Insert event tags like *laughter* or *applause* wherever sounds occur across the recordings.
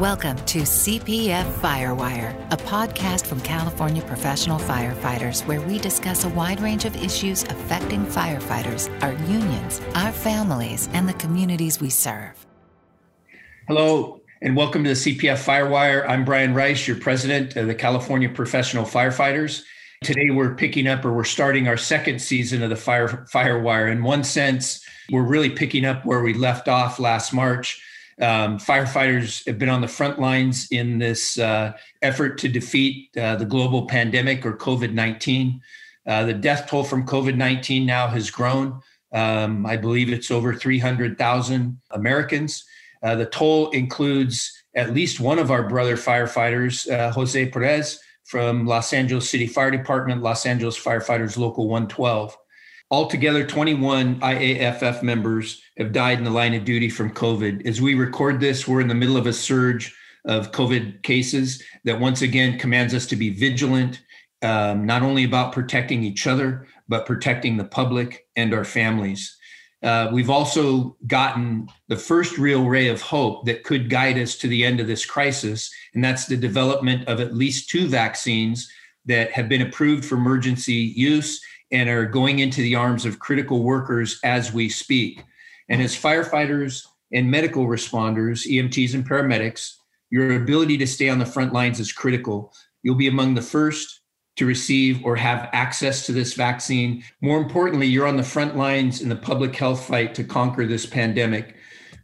Welcome to CPF Firewire, a podcast from California professional firefighters where we discuss a wide range of issues affecting firefighters, our unions, our families, and the communities we serve. Hello, and welcome to the CPF Firewire. I'm Brian Rice, your president of the California Professional Firefighters. Today, we're picking up or we're starting our second season of the Fire Firewire. In one sense, we're really picking up where we left off last March. Um, firefighters have been on the front lines in this uh, effort to defeat uh, the global pandemic or COVID 19. Uh, the death toll from COVID 19 now has grown. Um, I believe it's over 300,000 Americans. Uh, the toll includes at least one of our brother firefighters, uh, Jose Perez, from Los Angeles City Fire Department, Los Angeles Firefighters Local 112. Altogether, 21 IAFF members have died in the line of duty from COVID. As we record this, we're in the middle of a surge of COVID cases that once again commands us to be vigilant, um, not only about protecting each other, but protecting the public and our families. Uh, we've also gotten the first real ray of hope that could guide us to the end of this crisis, and that's the development of at least two vaccines that have been approved for emergency use and are going into the arms of critical workers as we speak. And as firefighters and medical responders, EMTs and paramedics, your ability to stay on the front lines is critical. You'll be among the first to receive or have access to this vaccine. More importantly, you're on the front lines in the public health fight to conquer this pandemic.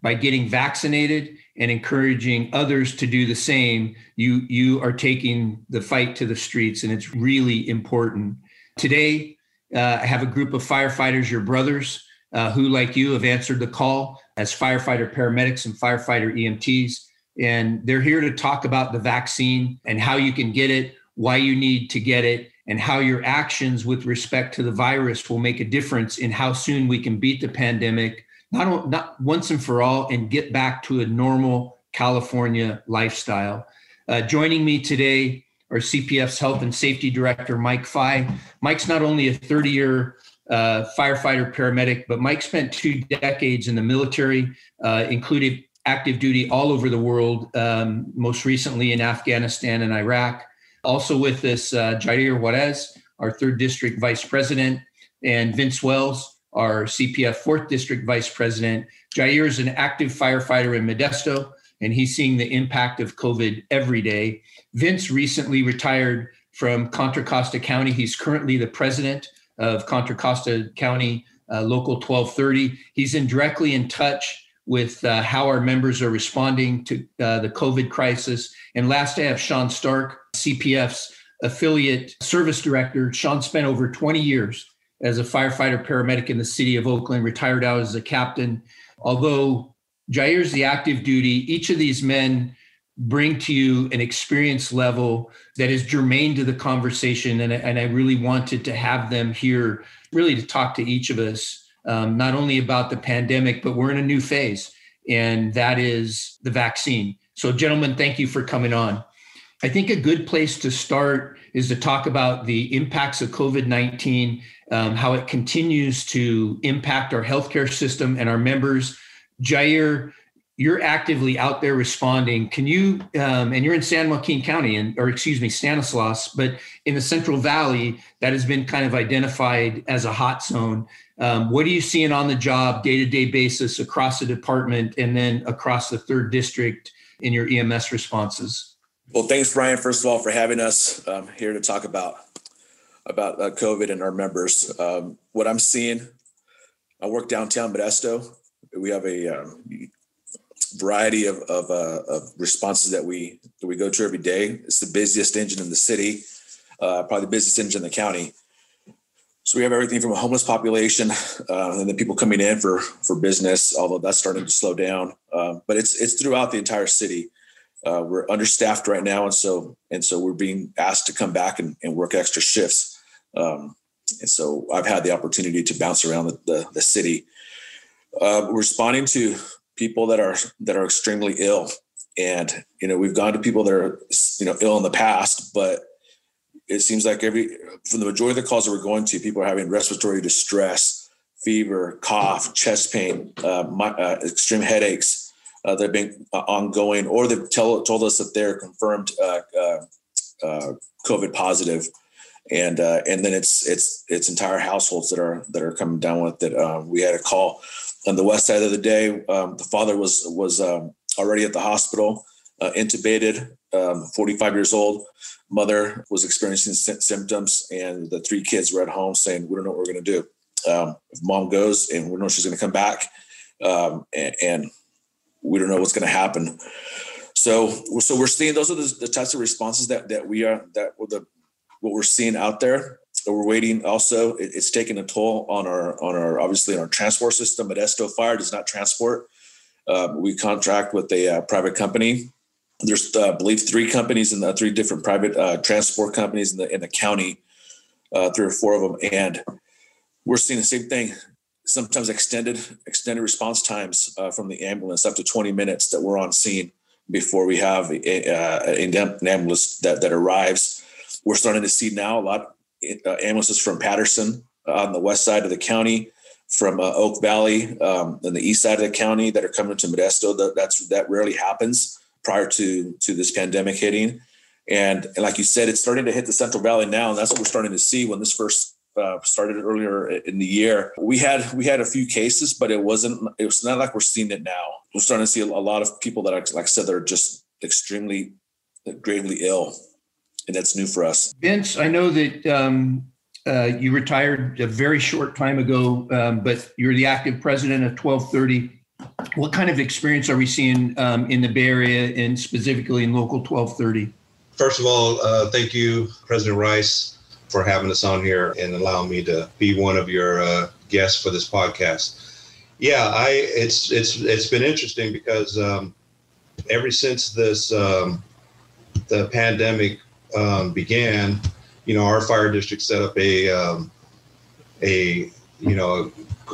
By getting vaccinated and encouraging others to do the same, you, you are taking the fight to the streets, and it's really important. Today, uh, have a group of firefighters, your brothers, uh, who, like you, have answered the call as firefighter paramedics and firefighter EMTs. And they're here to talk about the vaccine and how you can get it, why you need to get it, and how your actions with respect to the virus will make a difference in how soon we can beat the pandemic, not, not once and for all, and get back to a normal California lifestyle. Uh, joining me today are CPF's Health and Safety Director, Mike Fye. Mike's not only a 30 year uh, firefighter paramedic, but Mike spent two decades in the military, uh, including active duty all over the world, um, most recently in Afghanistan and Iraq also with us, uh, Jair Juarez, our third district vice president, and Vince Wells, our CPF fourth district vice president. Jair is an active firefighter in Modesto, and he's seeing the impact of COVID every day. Vince recently retired from Contra Costa County. He's currently the president of Contra Costa County uh, Local 1230. He's in directly in touch with uh, how our members are responding to uh, the COVID crisis. And last, I have Sean Stark, CPF's affiliate service director. Sean spent over 20 years as a firefighter paramedic in the city of Oakland, retired out as a captain. Although Jair's the active duty, each of these men bring to you an experience level that is germane to the conversation. And, and I really wanted to have them here, really to talk to each of us, um, not only about the pandemic, but we're in a new phase, and that is the vaccine. So, gentlemen, thank you for coming on. I think a good place to start is to talk about the impacts of COVID 19, um, how it continues to impact our healthcare system and our members. Jair, you're actively out there responding. Can you, um, and you're in San Joaquin County, and or excuse me, Stanislaus, but in the Central Valley, that has been kind of identified as a hot zone. Um, what are you seeing on the job, day to day basis across the department, and then across the third district in your EMS responses? Well, thanks, Brian, first of all, for having us um, here to talk about about uh, COVID and our members. Um, what I'm seeing, I work downtown Modesto. We have a um, variety of of, uh, of, responses that we that we go to every day. It's the busiest engine in the city, uh, probably the busiest engine in the county. So we have everything from a homeless population, uh, and then people coming in for for business. Although that's starting to slow down, um, but it's it's throughout the entire city uh, we're understaffed right now, and so and so we're being asked to come back and, and work extra shifts. Um, and so I've had the opportunity to bounce around the, the, the city, uh, responding to people that are that are extremely ill. And you know, we've gone to people that are you know ill in the past, but it seems like every from the majority of the calls that we're going to, people are having respiratory distress, fever, cough, chest pain, uh, my, uh, extreme headaches uh, that have been uh, ongoing, or they've tell, told us that they're confirmed uh, uh, COVID positive, and and then it's it's it's entire households that are that are coming down with it. We had a call on the west side of the day. Um, the father was was um, already at the hospital, intubated, um, 45 years old. Mother was experiencing symptoms, and the three kids were at home saying, "We don't know what we're going to do." Um, if mom goes and we know she's going to come back, um, and, and, we don't know what's going to happen. So, so we're seeing those are the, the, types of responses that that we are that the what we're seeing out there. We're waiting. Also, it, it's taking a toll on our on our obviously our transport system. Modesto Fire does not transport. Um, we contract with a uh, private company. There's, uh, I believe, three companies and three different private uh, transport companies in the in the county, uh, three or four of them, and we're seeing the same thing sometimes extended extended response times uh, from the ambulance up to 20 minutes that we're on scene before we have a, uh, an ambulance that, that arrives we're starting to see now a lot uh, ambulances from patterson on the west side of the county from uh, oak valley um, and the east side of the county that are coming to modesto that, that's that rarely happens prior to to this pandemic hitting and, and like you said it's starting to hit the central valley now and that's what we're starting to see when this first uh, started earlier in the year. We had we had a few cases, but it wasn't. It was not like we're seeing it now. We're starting to see a, lot of people that, like I said, they're just extremely gravely ill, and that's new for us. Vince, I know that um, uh, you retired a very short time ago, um, but you're the active president of 1230. What kind of experience are we seeing um, in the Bay Area and specifically in local 1230? First of all, uh, thank you, President Rice for having us on here and allowing me to be one of your uh, guests for this podcast. Yeah, I it's it's it's been interesting because um, ever since this um, the pandemic um, began, you know, our fire district set up a um, a you know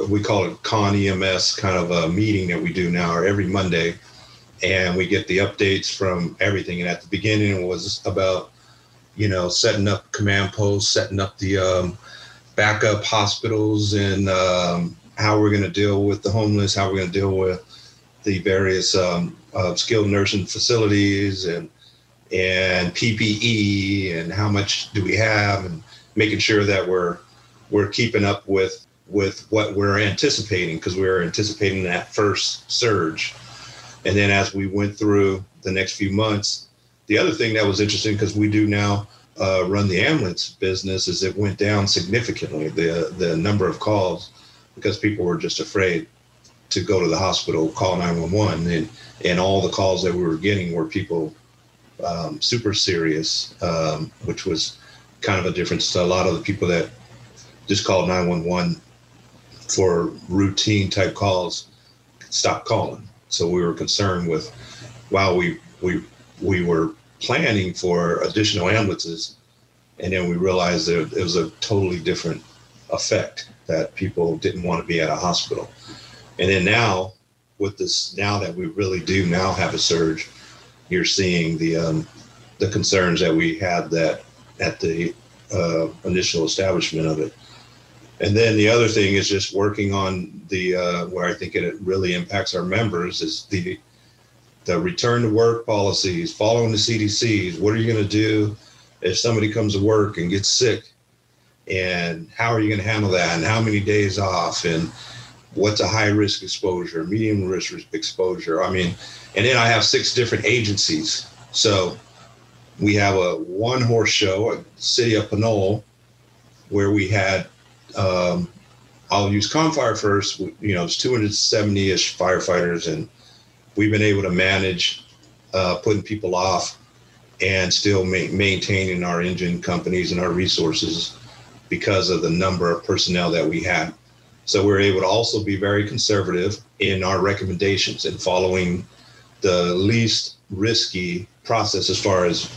we call it con EMS kind of a meeting that we do now every Monday, and we get the updates from everything. And at the beginning, it was about you know, setting up command posts, setting up the um, backup hospitals, and um, how we're going to deal with the homeless, how we're going to deal with the various um, uh, skilled nursing facilities, and and PPE, and how much do we have, and making sure that we're we're keeping up with with what we're anticipating because we we're anticipating that first surge, and then as we went through the next few months the other thing that was interesting because we do now uh, run the ambulance business is it went down significantly the the number of calls because people were just afraid to go to the hospital, call 911, and and all the calls that we were getting were people um, super serious, um, which was kind of a difference. to A lot of the people that just called 911 for routine type calls stopped calling. So we were concerned with, while we we we were planning for additional ambulances, and then we realized that it was a totally different effect that people didn't want to be at a hospital. And then now, with this, now that we really do now have a surge, you're seeing the um, the concerns that we had that at the uh, initial establishment of it. And then the other thing is just working on the uh, where I think it really impacts our members is the the return to work policies, following the CDCs. What are you going to do if somebody comes to work and gets sick? And how are you going to handle that? And how many days off? And what's a high risk exposure, medium risk exposure? I mean, and then I have six different agencies. So we have a one horse show at City of Pinole where we had, um, I'll use Confire first. You know, it's 270 ish firefighters and we've been able to manage uh, putting people off and still ma- maintaining our engine companies and our resources because of the number of personnel that we had. So we're able to also be very conservative in our recommendations and following the least risky process as far as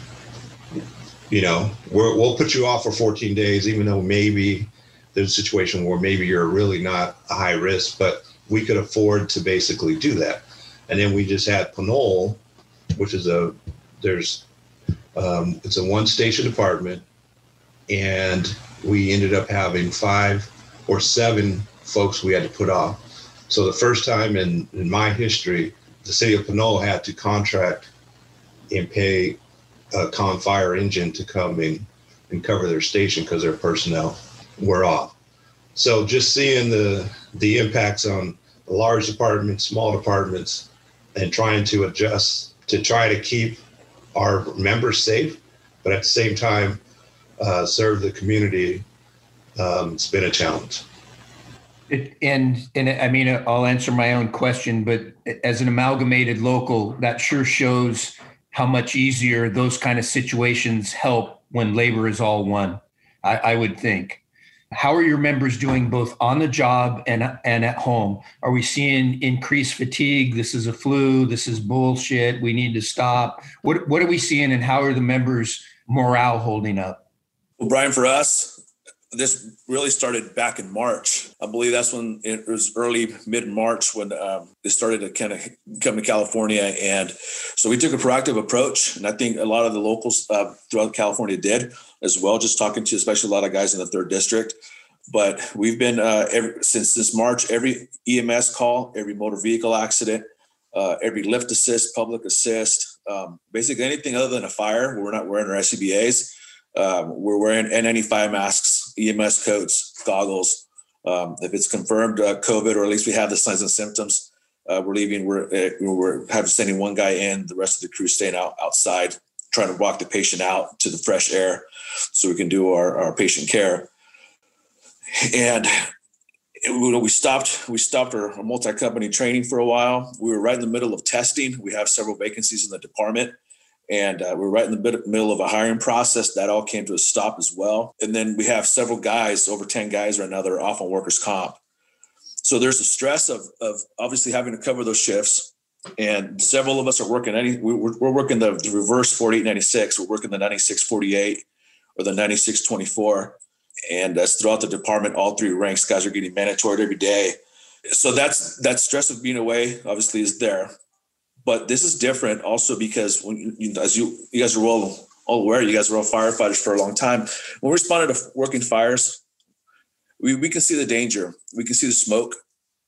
you know we will put you off for 14 days even though maybe there's a situation where maybe you're really not a high risk but we could afford to basically do that. And then we just had Pinole, which is a there's um, it's a one station department, and we ended up having five or seven folks we had to put off. So the first time in in my history the city of Pinole had to contract and pay a Con Fire engine to come in and cover their station because their personnel were off. So just seeing the the impacts on large departments, small departments, and trying to adjust to try to keep our members safe, but at the same time uh, serve the community. Um, it's been a challenge. And and I mean, I'll answer my own question, but as an amalgamated local, that sure shows how much easier those kind of situations help when labor is all one. I, I would think. How are your members doing both on the job and and at home? Are we seeing increased fatigue? This is a flu. This is bullshit. We need to stop. What what are we seeing, and how are the members' morale holding up? Well, Brian, for us, this really started back in March. I believe that's when it was early mid March when um, they started to kind of come to California, and so we took a proactive approach, and I think a lot of the locals uh, throughout California did as well. Just talking to especially a lot of guys in the third district, but we've been uh, every, since this March every EMS call, every motor vehicle accident, uh, every lift assist, public assist, um, basically anything other than a fire. We're not wearing our SCBA's. Um, we're wearing N95 masks, EMS coats, goggles. Um, if it's confirmed uh, COVID, or at least we have the signs and symptoms, uh, we're leaving. We're uh, we're having sending one guy in, the rest of the crew staying out outside, trying to walk the patient out to the fresh air, so we can do our, our patient care. And we stopped we stopped our multi-company training for a while. We were right in the middle of testing. We have several vacancies in the department and uh, we're right in the middle of a hiring process. That all came to a stop as well. And then we have several guys, over 10 guys right now, that are off on workers' comp. So there's a stress of, of obviously having to cover those shifts. And several of us are working any, we're, we're working the, the reverse 4896. We're working the 9648 or the 9624. And that's throughout the department, all three ranks, guys are getting mandatory every day. So that's that stress of being away obviously is there. But this is different also because when you, as you you guys are all all aware, you guys were all firefighters for a long time. When we responded to working fires, we, we can see the danger. We can see the smoke,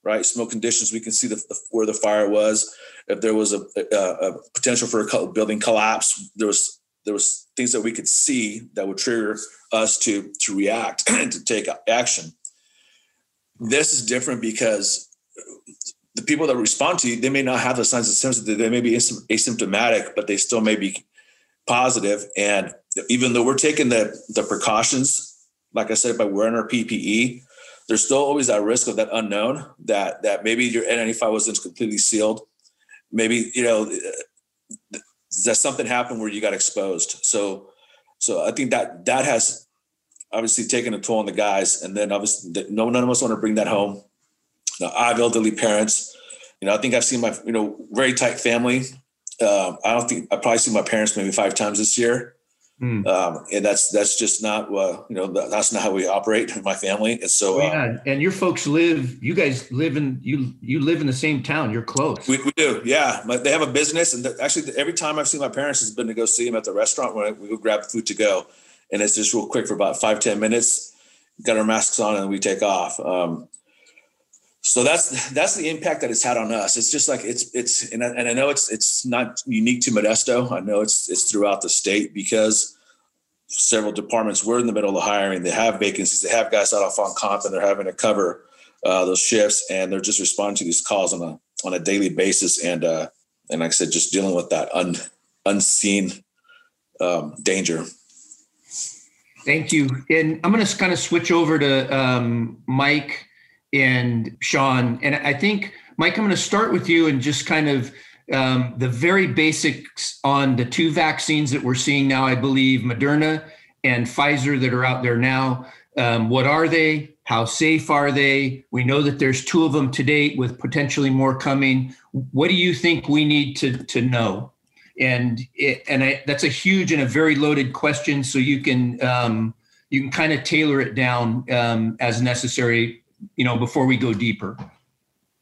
right? Smoke conditions. We can see the, the where the fire was. If there was a, a, a potential for a building collapse, there was there was things that we could see that would trigger us to to react *clears throat* and to take action. This is different because the people that respond to you, they may not have the signs and symptoms. They may be asymptomatic, but they still may be positive. And even though we're taking the the precautions, like I said, by wearing our PPE, there's still always that risk of that unknown that that maybe your N95 wasn't completely sealed. Maybe you know that something happened where you got exposed. So so I think that that has obviously taken a toll on the guys. And then obviously no none of us want to bring that home now, I have elderly parents. You know, I think I've seen my, you know, very tight family. Uh, I don't think I probably see my parents maybe five times this year. Mm. Um, and that's that's just not uh, you know that's not how we operate in my family. And so, oh, yeah, uh, and your folks live. You guys live in you you live in the same town. You're close. We, we do, yeah. they have a business, and the, actually, every time I've seen my parents has been to go see them at the restaurant when we go grab food to go, and it's just real quick for about five ten minutes. Got our masks on, and we take off. Um, so that's that's the impact that it's had on us. It's just like it's it's and I, and I know it's it's not unique to Modesto. I know it's it's throughout the state because several departments were in the middle of hiring. They have vacancies. They have guys out off on comp, and they're having to cover uh, those shifts, and they're just responding to these calls on a on a daily basis. And uh, and like I said, just dealing with that un, unseen um, danger. Thank you. And I'm going to kind of switch over to um, Mike and Sean. And I think, Mike, I'm going to start with you and just kind of um, the very basics on the two vaccines that we're seeing now, I believe Moderna and Pfizer that are out there now. Um, what are they? How safe are they? We know that there's two of them to date with potentially more coming. What do you think we need to, to know? And it, and I, that's a huge and a very loaded question. So you can um, you can kind of tailor it down um, as necessary you know, before we go deeper.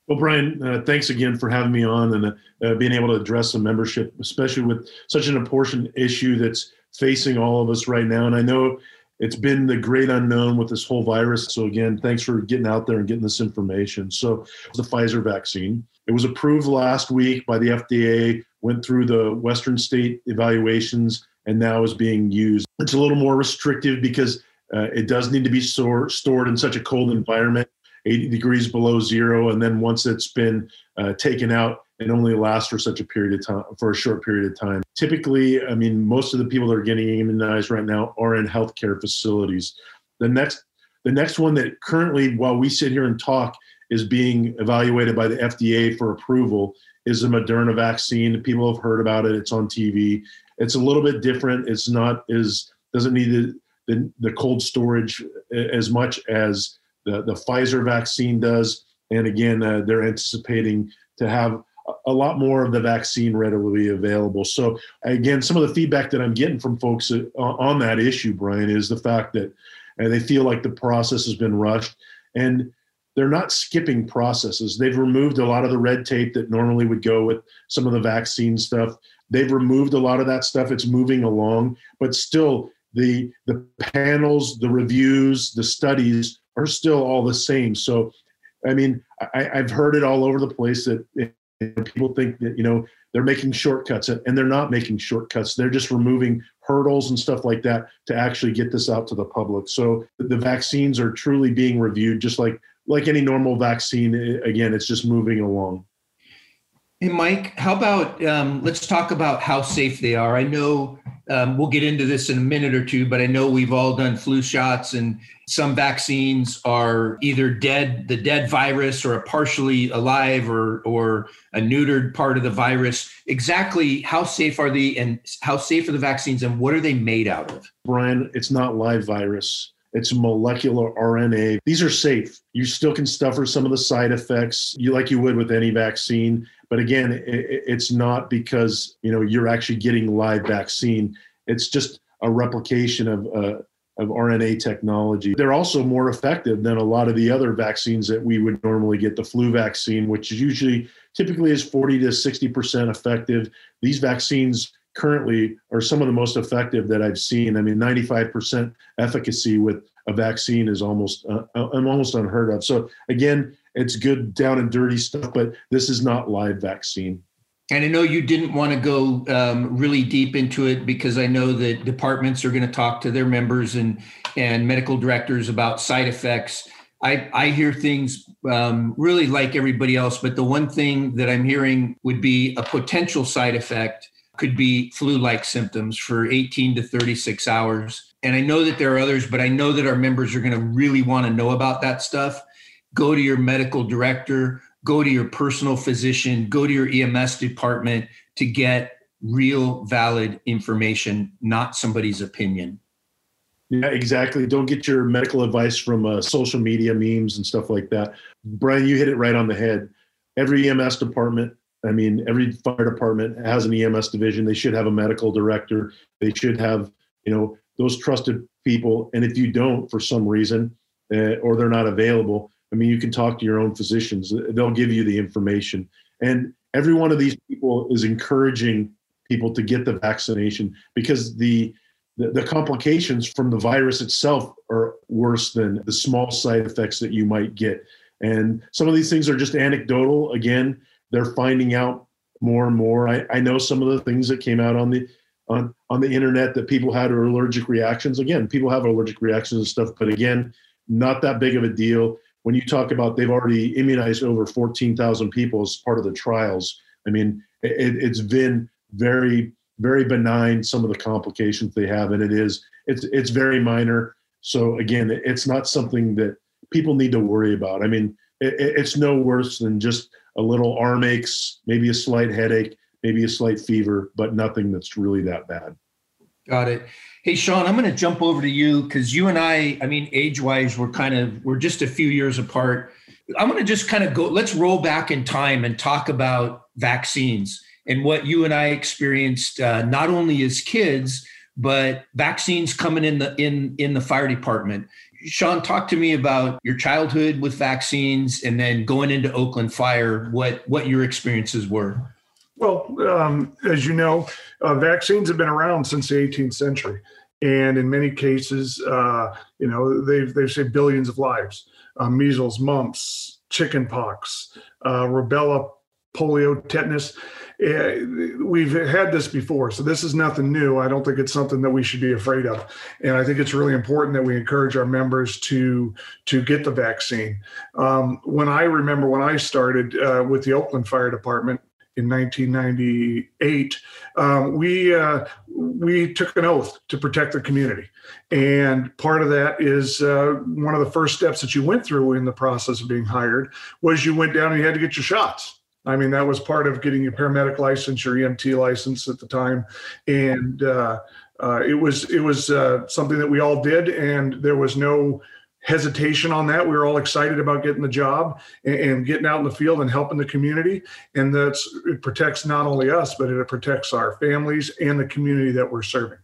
Well, Brian, uh, thanks again for having me on and uh, being able to address the membership, especially with such an important issue that's facing all of us right now. And I know it's been the great unknown with this whole virus. So again, thanks for getting out there and getting this information. So the Pfizer vaccine. it was approved last week by the FDA, went through the Western state evaluations, and now is being used. It's a little more restrictive because uh, it does need to be store, stored in such a cold environment, 80 degrees below zero, and then once it's been uh, taken out, it only lasts for such a period of time, for a short period of time. Typically, I mean, most of the people that are getting immunized right now are in healthcare facilities. The next, the next one that currently, while we sit here and talk, is being evaluated by the FDA for approval is the Moderna vaccine. People have heard about it. It's on TV. It's a little bit different. It's not as doesn't need the the, the cold storage as much as the, the Pfizer vaccine does. And again, uh, they're anticipating to have a lot more of the vaccine readily available. So again, some of the feedback that I'm getting from folks uh, on that issue, Brian, is the fact that uh, they feel like the process has been rushed and they're not skipping processes. They've removed a lot of the red tape that normally would go with some of the vaccine stuff. They've removed a lot of that stuff. It's moving along, but still the the panels, the reviews, the studies are still all the same. So, I mean, I, have heard it all over the place that people think that you know they're making shortcuts, and they're not making shortcuts. They're just removing hurdles and stuff like that to actually get this out to the public. So the vaccines are truly being reviewed, just like like any normal vaccine. Again, it's just moving along. Hey, Mike, how about um, let's talk about how safe they are? I know um, we'll get into this in a minute or two, but I know we've all done flu shots, and some vaccines are either dead, the dead virus, or a partially alive or or a neutered part of the virus. Exactly how safe are they, and how safe are the vaccines, and what are they made out of? Brian, it's not live virus. It's molecular RNA. These are safe. You still can suffer some of the side effects, you like you would with any vaccine. But again, it, it's not because you know you're actually getting live vaccine. It's just a replication of uh, of RNA technology. They're also more effective than a lot of the other vaccines that we would normally get. The flu vaccine, which usually typically is 40 to 60 percent effective. These vaccines currently are some of the most effective that I've seen. I mean, 95 percent efficacy with a vaccine is almost uh, uh almost unheard of. So again, it's good down and dirty stuff, but this is not live vaccine. And I know you didn't want to go um, really deep into it because I know that departments are going to talk to their members and and medical directors about side effects. I, I hear things um, really like everybody else, but the one thing that I'm hearing would be a potential side effect could be flu-like symptoms for 18 to 36 hours. And I know that there are others, but I know that our members are going to really want to know about that stuff go to your medical director, go to your personal physician, go to your EMS department to get real valid information, not somebody's opinion. Yeah, exactly. Don't get your medical advice from uh, social media memes and stuff like that. Brian, you hit it right on the head. Every EMS department, I mean, every fire department has an EMS division. They should have a medical director. They should have, you know, those trusted people. And if you don't, for some reason, uh, or they're not available, I mean, you can talk to your own physicians, they'll give you the information. And every one of these people is encouraging people to get the vaccination because the, the, the complications from the virus itself are worse than the small side effects that you might get. And some of these things are just anecdotal. Again, they're finding out more and more. I, I know some of the things that came out on the on on the internet that people had allergic reactions. Again, people have allergic reactions and stuff, but again, not that big of a deal when you talk about they've already immunized over 14,000 people as part of the trials, I mean, it, it's been very, very benign, some of the complications they have. And it is, it's, it's very minor. So again, it's not something that people need to worry about. I mean, it, it's no worse than just a little arm aches, maybe a slight headache, maybe a slight fever, but nothing that's really that bad. Got it. Hey, Sean, I'm going to jump over to you because you and I, I mean, age wise, we're kind of, we're just a few years apart. I'm going to just kind of go, let's roll back in time and talk about vaccines and what you and I experienced, uh, not only as kids, but vaccines coming in the in in the fire department. Sean, talk to me about your childhood with vaccines, and then going into Oakland Fire. What what your experiences were? Well, um, as you know, uh, vaccines have been around since the 18th century, and in many cases, uh, you know, they've they've saved billions of lives. Uh, measles, mumps, chickenpox, uh, rubella polio, tetanus. Uh, we've had this before, so this is nothing new. I don't think it's something that we should be afraid of, and I think it's really important that we encourage our members to to get the vaccine. Um, when I remember when I started uh, with the Oakland Fire Department, in 1998, um, we uh, we took an oath to protect the community, and part of that is uh, one of the first steps that you went through in the process of being hired was you went down and you had to get your shots. I mean, that was part of getting your paramedic license, your EMT license at the time, and uh, uh, it was it was uh, something that we all did, and there was no hesitation on that. We were all excited about getting the job and, and, getting out in the field and helping the community. And that's it protects not only us, but it protects our families and the community that we're serving.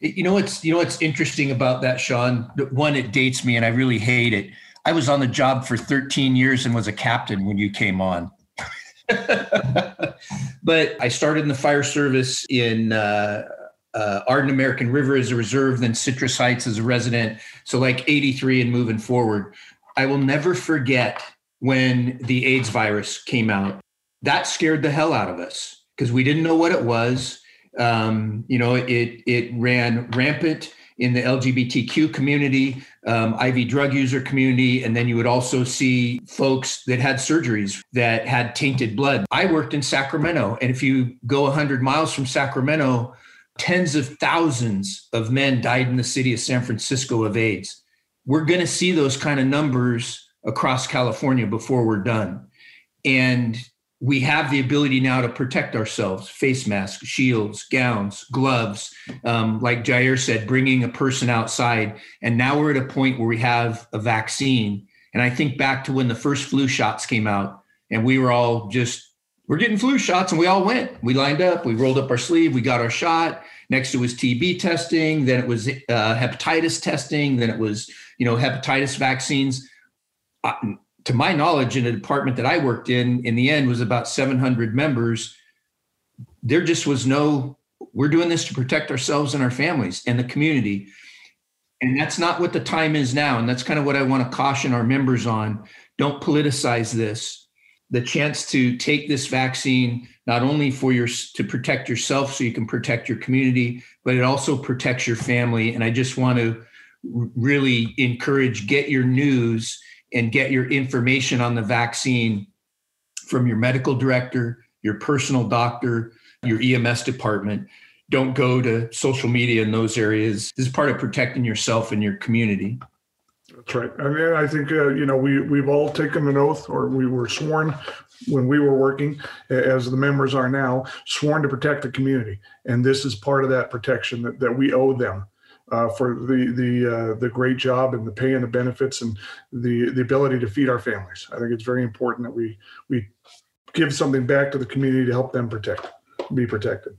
You know what's you know what's interesting about that, Sean? One, it dates me, and I really hate it. I was on the job for 13 years and was a captain when you came on. *laughs* but I started in the fire service in uh, uh, Arden American River as a reserve, then Citrus Heights as a resident. So, like 83 and moving forward. I will never forget when the AIDS virus came out. That scared the hell out of us because we didn't know what it was. Um, you know, it it ran rampant in the LGBTQ community, um, IV drug user community, and then you would also see folks that had surgeries that had tainted blood. I worked in Sacramento, and if you go 100 miles from Sacramento, tens of thousands of men died in the city of San Francisco of AIDS. We're going to see those kind of numbers across California before we're done. And we have the ability now to protect ourselves face masks, shields, gowns, gloves. Um, like Jair said, bringing a person outside. And now we're at a point where we have a vaccine. And I think back to when the first flu shots came out, and we were all just we're getting flu shots and we all went we lined up we rolled up our sleeve we got our shot next it was tb testing then it was uh, hepatitis testing then it was you know hepatitis vaccines uh, to my knowledge in a department that i worked in in the end was about 700 members. There just was no we're doing this to protect ourselves and our families and the community. And that's not what the time is now and that's kind of what i want to caution our members on. Don't politicize this. The chance to take this vaccine not only for your to protect yourself so you can protect your community but it also protects your family. And i just want to really encourage get your news and get your information on the vaccine from your medical director your personal doctor your ems department don't go to social media in those areas this is part of protecting yourself and your community that's right. I mean, I think uh, you know we we've all taken an oath, or we were sworn when we were working, as the members are now, sworn to protect the community, and this is part of that protection that, that we owe them. Uh, for the the uh, the great job and the pay and the benefits and the the ability to feed our families. I think it's very important that we we give something back to the community to help them protect, be protected.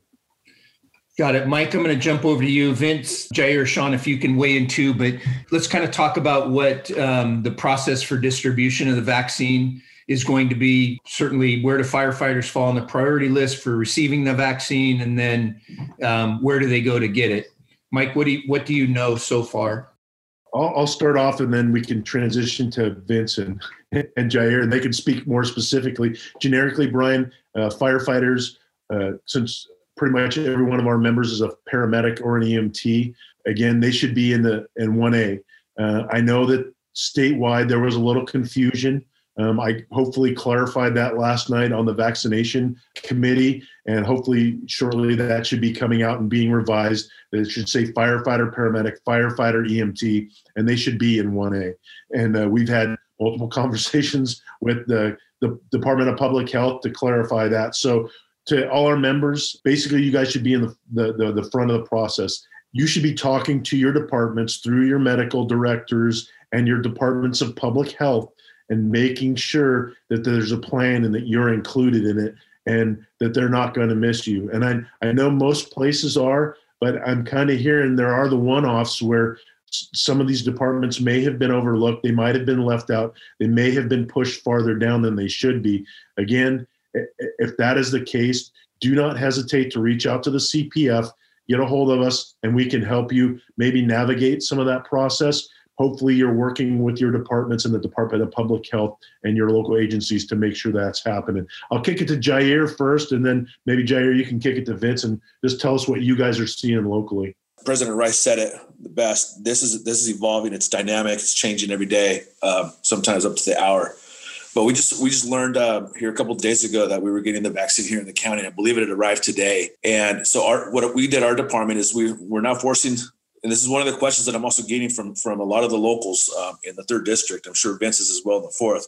Got it. Mike, I'm going to jump over to you. Vince, Jay, or Sean, if you can weigh in too, but let's kind of talk about what um, the process for distribution of the vaccine is going to be. Certainly, where do firefighters fall on the priority list for receiving the vaccine, and then um, where do they go to get it? Mike, what do you, what do you know so far? I'll, start off, and then we can transition to Vince and, *laughs* and Jair, and they can speak more specifically. Generically, Brian, uh, firefighters, uh, since pretty much every one of our members is a paramedic or an EMT. Again, they should be in the in 1A. Uh, I know that statewide there was a little confusion. Um, I hopefully clarified that last night on the vaccination committee, and hopefully shortly that should be coming out and being revised. That it should say firefighter, paramedic, firefighter, EMT, and they should be in 1A. And uh, we've had multiple *laughs* conversations with the, the Department of Public Health to clarify that. So to all our members, basically, you guys should be in the, the, the, the front of the process. You should be talking to your departments through your medical directors and your departments of public health and making sure that there's a plan and that you're included in it and that they're not going to miss you. And I, I know most places are, but I'm kind of hearing there are the one offs where some of these departments may have been overlooked. They might have been left out. They may have been pushed farther down than they should be. Again, if that is the case, do not hesitate to reach out to the CPF, get a hold of us, and we can help you maybe navigate some of that process. Hopefully you're working with your departments and the Department of Public Health and your local agencies to make sure that's happening. I'll kick it to Jair first, and then maybe Jair, you can kick it to Vince and just tell us what you guys are seeing locally. President Rice said it the best. This is this is evolving. It's dynamic. It's changing every day. Uh, sometimes up to the hour. But we just we just learned uh, here a couple days ago that we were getting the vaccine here in the county. I believe it had arrived today. And so our what we did our department is we we're now forcing and this is one of the questions that I'm also getting from from a lot of the locals um, in the third district. I'm sure Vince is as well in the fourth.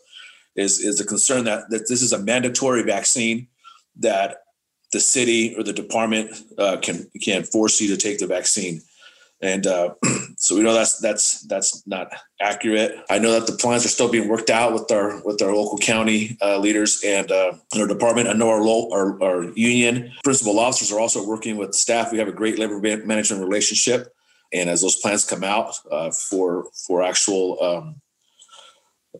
Is is the concern that that this is a mandatory vaccine that the city or the department uh, can can force you to take the vaccine, and uh, *clears throat* so we know that's that's that's not accurate. I know that the plans are still being worked out with our with our local county uh, leaders and, uh, our department. I know our, our our union principal officers are also working with staff. We have a great labor management relationship and as those plans come out uh, for for actual um,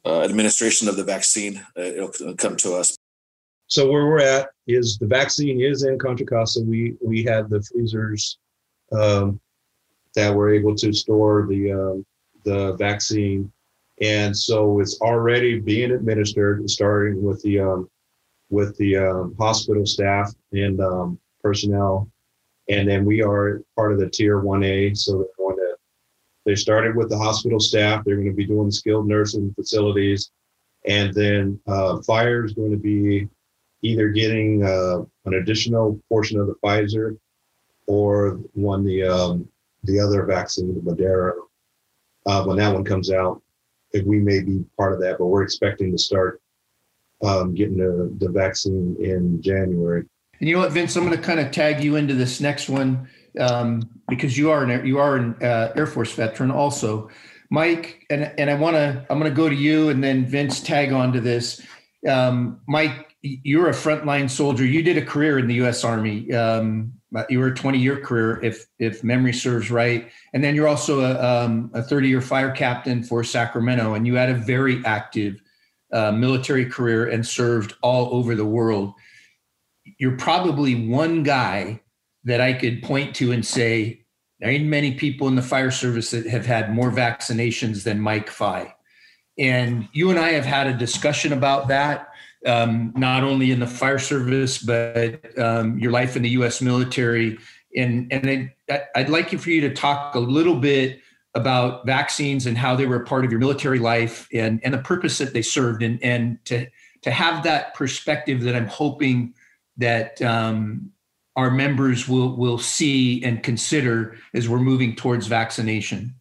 uh, administration of the vaccine, uh, it'll come to us. So where we're at is the vaccine is in Contra Costa. We we had the freezers um, that were able to store the um, the vaccine, and so it's already being administered, starting with the um, with the um, hospital staff and um, personnel and then we are part of the tier 1A. So they're going to, they started with the hospital staff. They're going to be doing skilled nursing facilities. And then uh, fire is going to be either getting uh, an additional portion of the Pfizer or one the um, the other vaccine, the Moderna. Uh, when that one comes out, we may be part of that, but we're expecting to start um, getting the, the vaccine in January. And you know what, Vince, I'm going to kind of tag you into this next one um, because you are an you are an uh, Air Force veteran also, Mike. And and I want to I'm going to go to you and then Vince tag onto this. Um, Mike, you're a frontline soldier. You did a career in the U.S. Army. Um, you were a 20 year career, if if memory serves right. And then you're also a, um, a 30 year fire captain for Sacramento, and you had a very active uh, military career and served all over the world you're probably one guy that I could point to and say, there ain't many people in the fire service that have had more vaccinations than Mike Fye. And you and I have had a discussion about that, um, not only in the fire service, but um, your life in the U.S. military. And, and I, I'd like you for you to talk a little bit about vaccines and how they were part of your military life and, and the purpose that they served and, and to, to have that perspective that I'm hoping that um, our members will will see and consider as we're moving towards vaccination.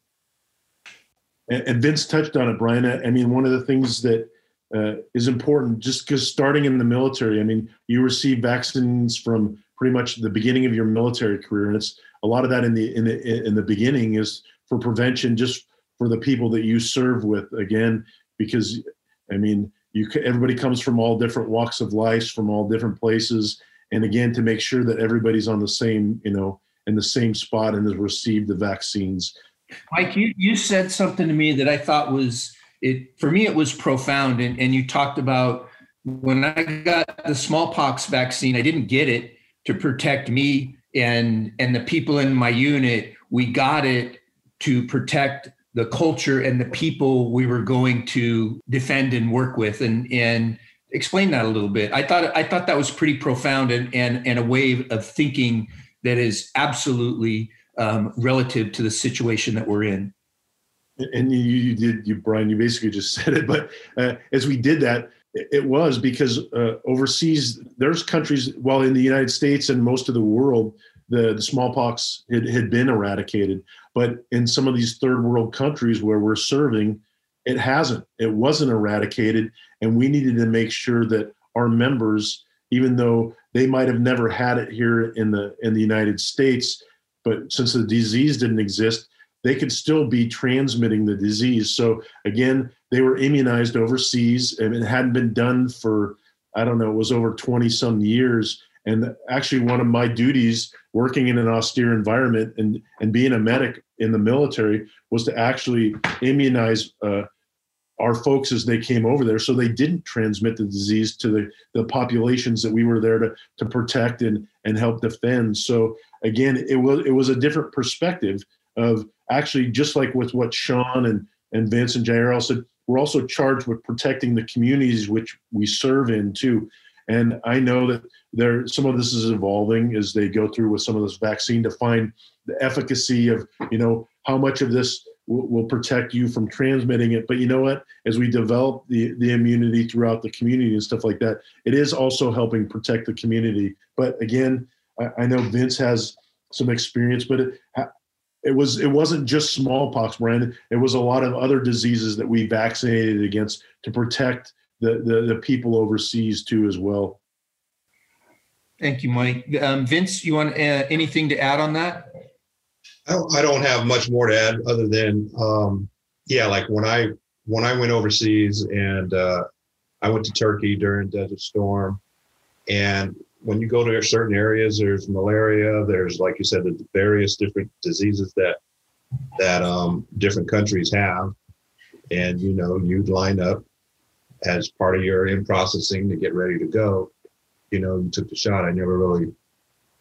And, Vince touched on it, Brian. I mean, one of the things that uh, is important, just because starting in the military, I mean, you receive vaccines from pretty much the beginning of your military career, and it's a lot of that in the in the in the beginning is for prevention, just for the people that you serve with. Again, because I mean, you everybody comes from all different walks of life from all different places. And again to make sure that everybody's on the same you know in the same spot and has received the vaccines. Mike you, you said something to me that i thought was it for me it was profound. And, and you talked about when i got the smallpox vaccine i didn't get it to protect me and and the people in my unit. We got it to protect the culture and the people we were going to defend and work with and and explain that a little bit. I thought i thought that was pretty profound and and, and a way of thinking that is absolutely um, relative to the situation that we're in. And you, you did you brian you basically just *laughs* said it but uh, as we did that it was because uh, overseas there's countries well in the united states and most of the world the, the smallpox had, had been eradicated. But in some of these third world countries where we're serving, it hasn't. It wasn't eradicated. And we needed to make sure that our members, even though they might have never had it here in the in the United States, but since the disease didn't exist, they could still be transmitting the disease. So again, they were immunized overseas and it hadn't been done for, I don't know, it was over 20 some years. And actually, one of my duties working in an austere environment and, and being a medic in the military was to actually immunize uh, our folks as they came over there so they didn't transmit the disease to the, the populations that we were there to, to protect and, and help defend. So again, it was it was a different perspective of actually just like with what Sean and and Vince and Jair said, we're also charged with protecting the communities which we serve in too. And I know that there some of this is evolving as they go through with some of this vaccine to find the efficacy of you know how much of this will, will protect you from transmitting it. But you know what? As we develop the the immunity throughout the community and stuff like that, it is also helping protect the community. But again, I, I know Vince has some experience, but it, it was it wasn't just smallpox, Brandon. It was a lot of other diseases that we vaccinated against to protect the the, the people overseas too as well. Thank you, Mike. Um, Vince, you want uh, anything to add on that? I don't, have much more to add other than, um, yeah, like when I when I went overseas and uh, I went to Turkey during Desert Storm, and when you go to certain areas, there's malaria. There's like you said, the various different diseases that that um, different countries have, and you know you line up as part of your in processing to get ready to go. You know, you took the shot. I never really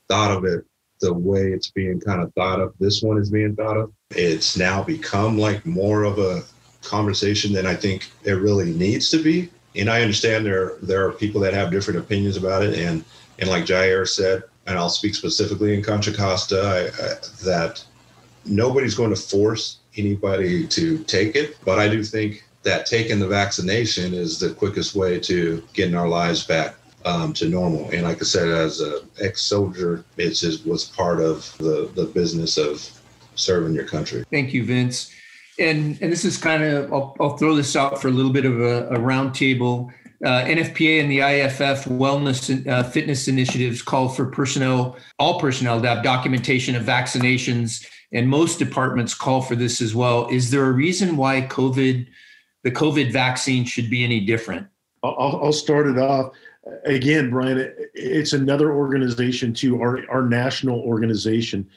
thought of it the way it's being kind of thought of. This one is being thought of. It's now become like more of a conversation than I think it really needs to be. And I understand there there are people that have different opinions about it, and and like Jair said, and I'll speak specifically in Contra Costa, I, I, that nobody's going to force anybody to take it, but I do think that taking the vaccination is the quickest way to getting our lives back um, to normal. And like I said, as an ex-soldier, it just was part of the, the business of serving your country. Thank you, Vince. And and this is kind of I'll, I'll throw this out for a little bit of a, a roundtable. Uh, NFPA and the IAFF wellness uh, fitness initiatives call for personnel, all personnel, to have documentation of vaccinations, and most departments call for this as well. Is there a reason why COVID, the COVID vaccine, should be any different? I'll, I'll start it off again, Brian, it's another organization too, our, our national organization,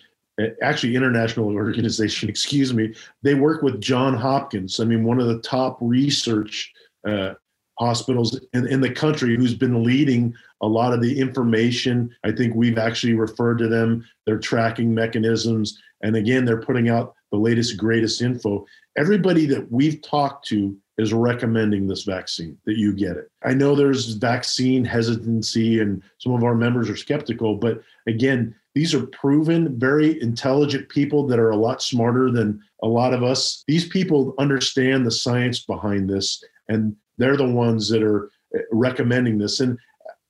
actually international *laughs* organization, excuse me. They work with John Hopkins. I mean, one of the top research uh, hospitals in, in the country who's been leading a lot of the information. I think we've actually referred to them, their tracking mechanisms. And again, they're putting out the latest, greatest info. Everybody that we've talked to is recommending this vaccine that you get it. I know there's vaccine hesitancy and some of our members are skeptical, but again, these are proven, very intelligent people that are a lot smarter than a lot of us. These people understand the science behind this, and they're the ones that are eh, recommending this. And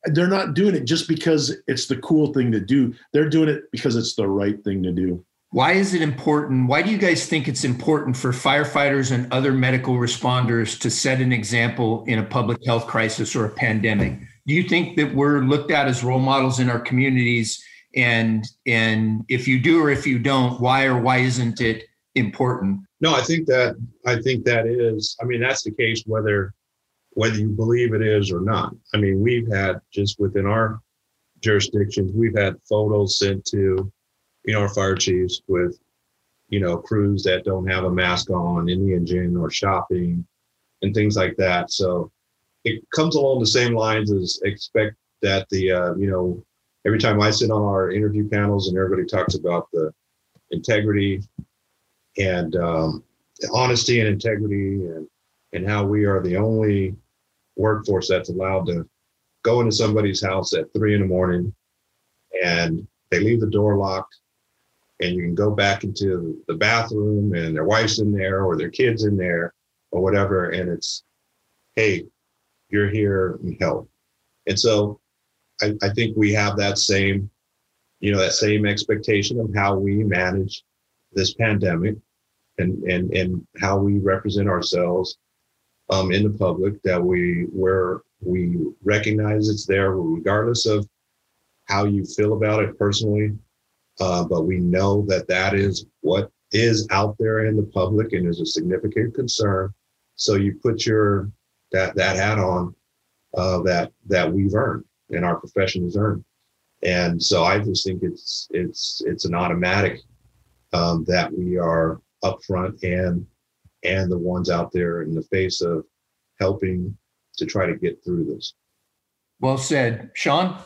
they're not doing it just because it's the cool thing to do, they're doing it because it's the right thing to do. Why is it important? Why do you guys think it's important for firefighters and other medical responders to set an example in a public health crisis or a pandemic? Do you think that we're looked at as role models in our communities? And and if you do or if you don't, why or why isn't it important? No, I think that I think that is. I mean, that's the case whether whether you believe it is or not. I mean, we've had just within our jurisdictions, we've had photos sent to you know, our fire chiefs with, you know, crews that don't have a mask on in the engine or shopping and things like that. So it comes along the same lines as expect that the, uh, you know, every time I sit on our interview panels and everybody talks about the integrity and um, honesty and integrity and, and how we are the only workforce that's allowed to go into somebody's house at three in the morning and they leave the door locked and you can go back into the bathroom and their wife's in there or their kids in there or whatever and it's hey you're here and help. And so I, I think we have that same you know that same expectation of how we manage this pandemic and and and how we represent ourselves um, in the public that we where we recognize it's there regardless of how you feel about it personally uh, but we know that that is what is out there in the public and is a significant concern. So you put your that that hat on uh, that that we've earned and our profession has earned. And so I just think it's it's it's an automatic um, that we are upfront and and the ones out there in the face of helping to try to get through this. Well said, Sean.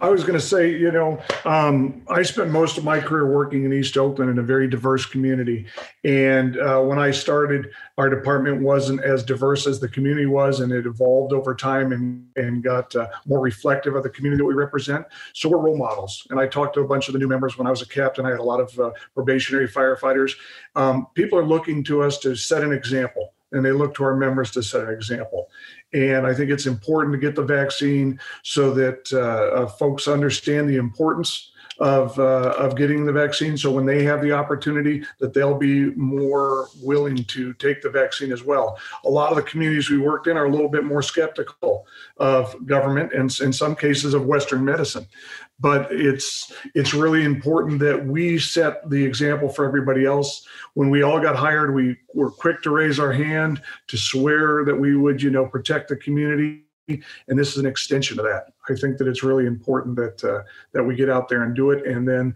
I was going to say, you know, um, I spent most of my career working in East Oakland in a very diverse community. And uh, when I started, our department wasn't as diverse as the community was, and it evolved over time and, and got uh, more reflective of the community that we represent. So we're role models. And I talked to a bunch of the new members when I was a captain. I had a lot of uh, probationary firefighters. Um, people are looking to us to set an example and they look to our members to set an example. And I think it's important to get the vaccine so that uh, uh, folks understand the importance of uh, of getting the vaccine. So when they have the opportunity, that they'll be more willing to take the vaccine as well. A lot of the communities we worked in are a little bit more skeptical of government and in some cases of Western medicine. But it's it's really important that we set the example for everybody else. When we all got hired, we were quick to raise our hand to swear that we would, you know, protect the community and this is an extension of that. I think that it's really important that uh, that we get out there and do it, and then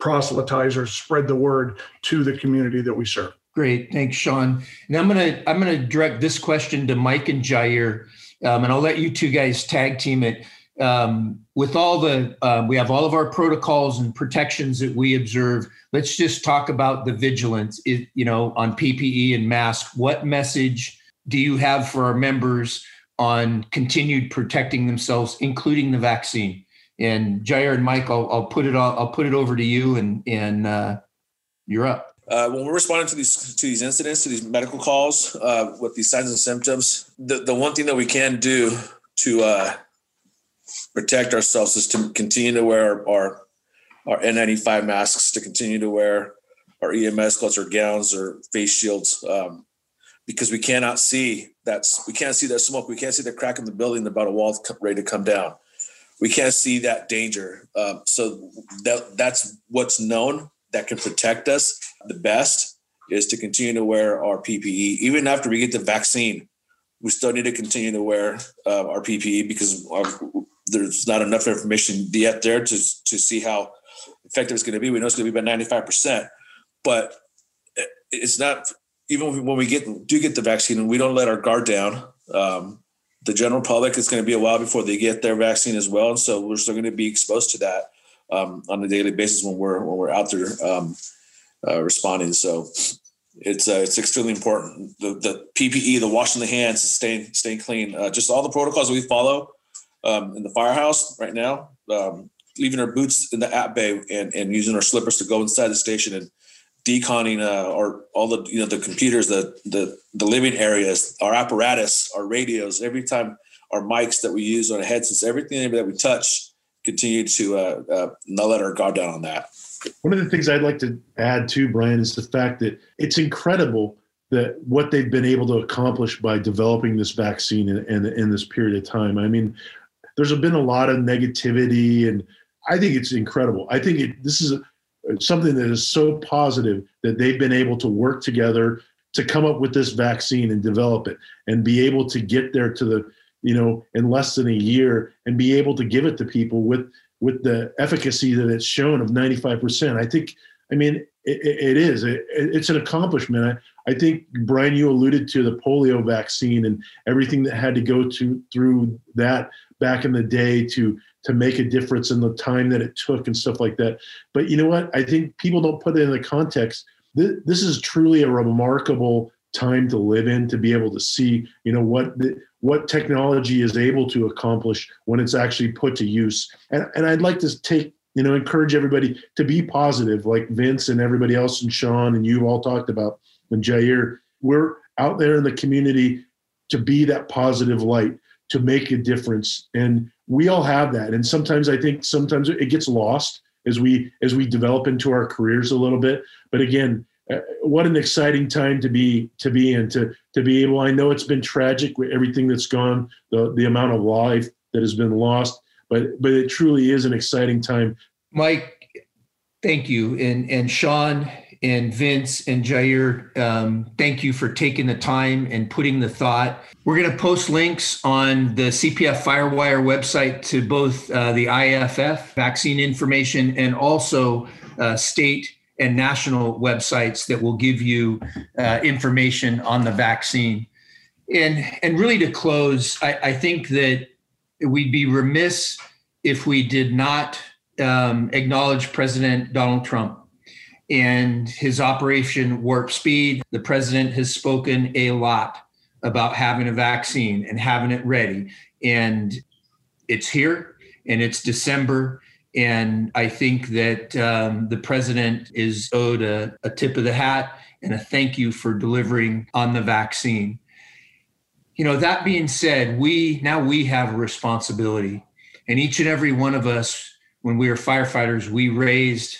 proselytize or spread the word to the community that we serve. Great, thanks, Sean. And I'm gonna I'm gonna direct this question to Mike and Jair, um, and I'll let you two guys tag team it. Um, with all the uh, we have all of our protocols and protections that we observe. Let's just talk about the vigilance. It, you know, on PPE and mask. What message do you have for our members? On continued protecting themselves, including the vaccine. And Jair and Mike, I'll, I'll put it all, I'll put it over to you, and and uh, you're up. Uh, when we're responding to these to these incidents, to these medical calls uh, with these signs and symptoms, the, the one thing that we can do to uh, protect ourselves is to continue to wear our our N95 masks, to continue to wear our EMS gloves or gowns or face shields. Um, because we cannot see that's we can't see that smoke. We can't see the crack in the building about a wall ready to come down. We can't see that danger. Um, so that that's what's known that can protect us the best is to continue to wear our PPE even after we get the vaccine. We still need to continue to wear uh, our PPE because our, there's not enough information yet there to to see how effective it's going to be. We know it's going to be about 95 percent, but it's not even when we get do get the vaccine and we don't let our guard down, um, the general public is going to be a while before they get their vaccine as well, and so we're still going to be exposed to that um, on a daily basis when we're when we're out there um, uh, responding. So it's uh, it's extremely important. The, the PPE, the washing the hands, staying staying clean, uh, just all the protocols we follow um, in the firehouse right now. Um, leaving our boots in the app bay and, and using our slippers to go inside the station and deconning uh, or all the you know the computers, the the the living areas, our apparatus, our radios, every time our mics that we use on headsets, everything that we touch, continue to uh, uh, not let our guard down on that. One of the things I'd like to add to Brian, is the fact that it's incredible that what they've been able to accomplish by developing this vaccine in, in, in this period of time. I mean, there's been a lot of negativity, and I think it's incredible. I think it, this is a, something that is so positive that they've been able to work together to come up with this vaccine and develop it and be able to get there to the you know in less than a year and be able to give it to people with with the efficacy that it's shown of 95% i think i mean it, it is. It, it's an accomplishment. I, I think brian you alluded to the polio vaccine and everything that had to go to through that back in the day to to make a difference in the time that it took and stuff like that. But you know what? I think people don't put it in the context. This, is truly a remarkable time to live in to be able to see, you know, what the, what technology is able to accomplish when it's actually put to use. And and I'd like to take you know encourage everybody to be positive, like Vince and everybody else and Sean and you all talked about and Jair. We're out there in the community to be that positive light to make a difference and we all have that. And sometimes i think sometimes it gets lost as we as we develop into our careers a little bit. But again uh, what an exciting time to be to be in to to be able i know it's been tragic with everything that's gone the the amount of life that has been lost but but it truly is an exciting time. Mike thank you. And and sean and Vince and Jair, um, thank you for taking the time and putting the thought. We're going to post links on the CPF Firewire website to both uh, the IAFF vaccine information and also uh, state and national websites that will give you uh, information on the vaccine. And, and really to close, I, I think that we'd be remiss if we did not um, acknowledge President Donald Trump and his Operation Warp Speed. The president has spoken a lot about having a vaccine and having it ready. And it's here and it's December. And I think that um, the president is owed a, a tip of the hat and a thank you for delivering on the vaccine. You know, that being said, we now we have a responsibility. And each and every one of us, when we were firefighters, we raised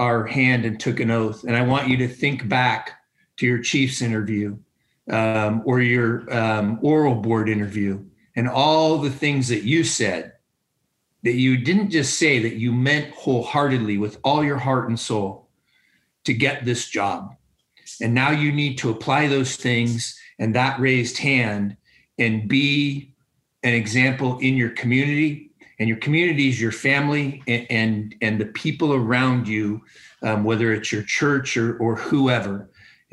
our hand and took an oath. And I want you to think back to your chief's interview um, or your um, oral board interview and all the things that you said that you didn't just say that you meant wholeheartedly with all your heart and soul to get this job. And now you need to apply those things and that raised hand and be an example in your community. And your communities, your family and, and, and the people around you, um, whether it's your church or, or whoever,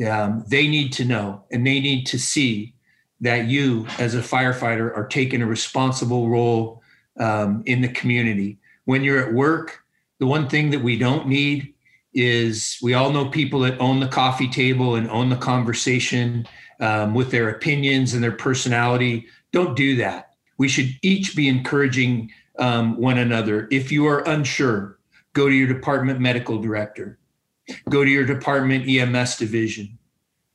um, they need to know and they need to see that you, as a firefighter, are taking a responsible role um, in the community. When you're at work, the one thing that we don't need is we all know people that own the coffee table and own the conversation um, with their opinions and their personality. Don't do that. We should each be encouraging um, one another. If you are unsure, go to your department medical director, go to your department EMS division,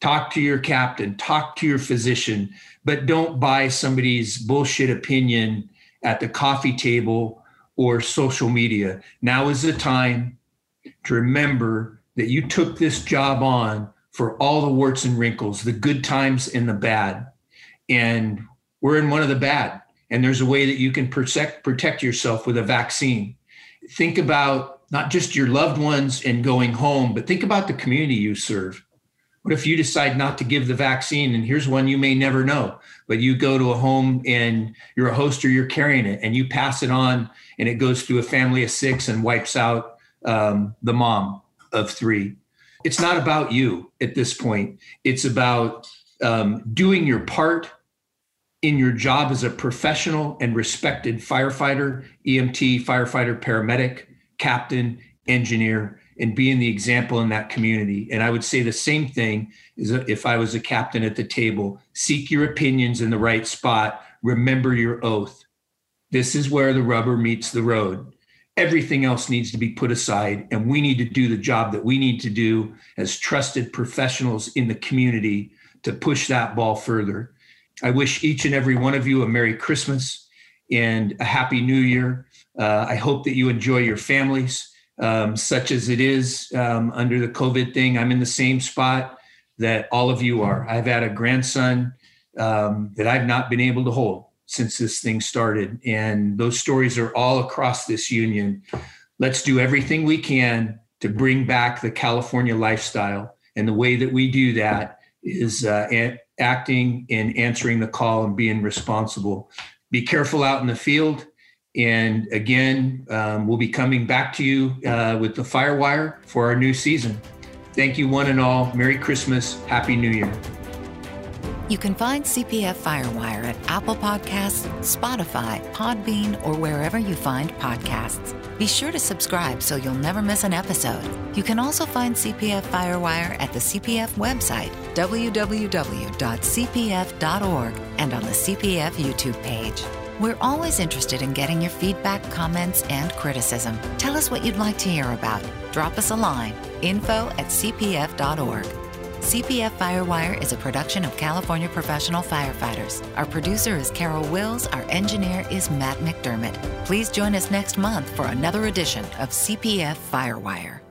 talk to your captain, talk to your physician, but don't buy somebody's bullshit opinion at the coffee table or social media. Now is the time to remember that you took this job on for all the warts and wrinkles, the good times and the bad. And we're in one of the bad. And there's a way that you can protect protect yourself with a vaccine. Think about not just your loved ones and going home, but think about the community you serve. What if you decide not to give the vaccine? And here's one you may never know, but you go to a home and you're a host or you're carrying it and you pass it on and it goes through a family of six and wipes out um, the mom of three. It's not about you at this point. It's about um, doing your part in your job as a professional and respected firefighter, EMT, firefighter, paramedic, captain, engineer, and being the example in that community. And I would say the same thing is if I was a captain at the table, seek your opinions in the right spot, remember your oath. This is where the rubber meets the road. Everything else needs to be put aside, and we need to do the job that we need to do as trusted professionals in the community to push that ball further. I wish each and every one of you a Merry Christmas and a Happy New Year. Uh, I hope that you enjoy your families um, such as it is um, under the COVID thing. I'm in the same spot that all of you are. I've had a grandson um, that I've not been able to hold since this thing started. And those stories are all across this union. Let's do everything we can to bring back the California lifestyle. And the way that we do that is uh, a- acting and answering the call and being responsible. Be careful out in the field. And again, um, we'll be coming back to you uh, with the Firewire for our new season. Thank you, one and all. Merry Christmas. Happy New Year. You can find CPF Firewire at Apple Podcasts, Spotify, Podbean, or wherever you find podcasts. Be sure to subscribe so you'll never miss an episode. You can also find CPF Firewire at the CPF website, www.cpf.org, and on the CPF YouTube page. We're always interested in getting your feedback, comments, and criticism. Tell us what you'd like to hear about. Drop us a line info at cpf.org. CPF Firewire is a production of California Professional Firefighters. Our producer is Carol Wills. Our engineer is Matt McDermott. Please join us next month for another edition of CPF Firewire.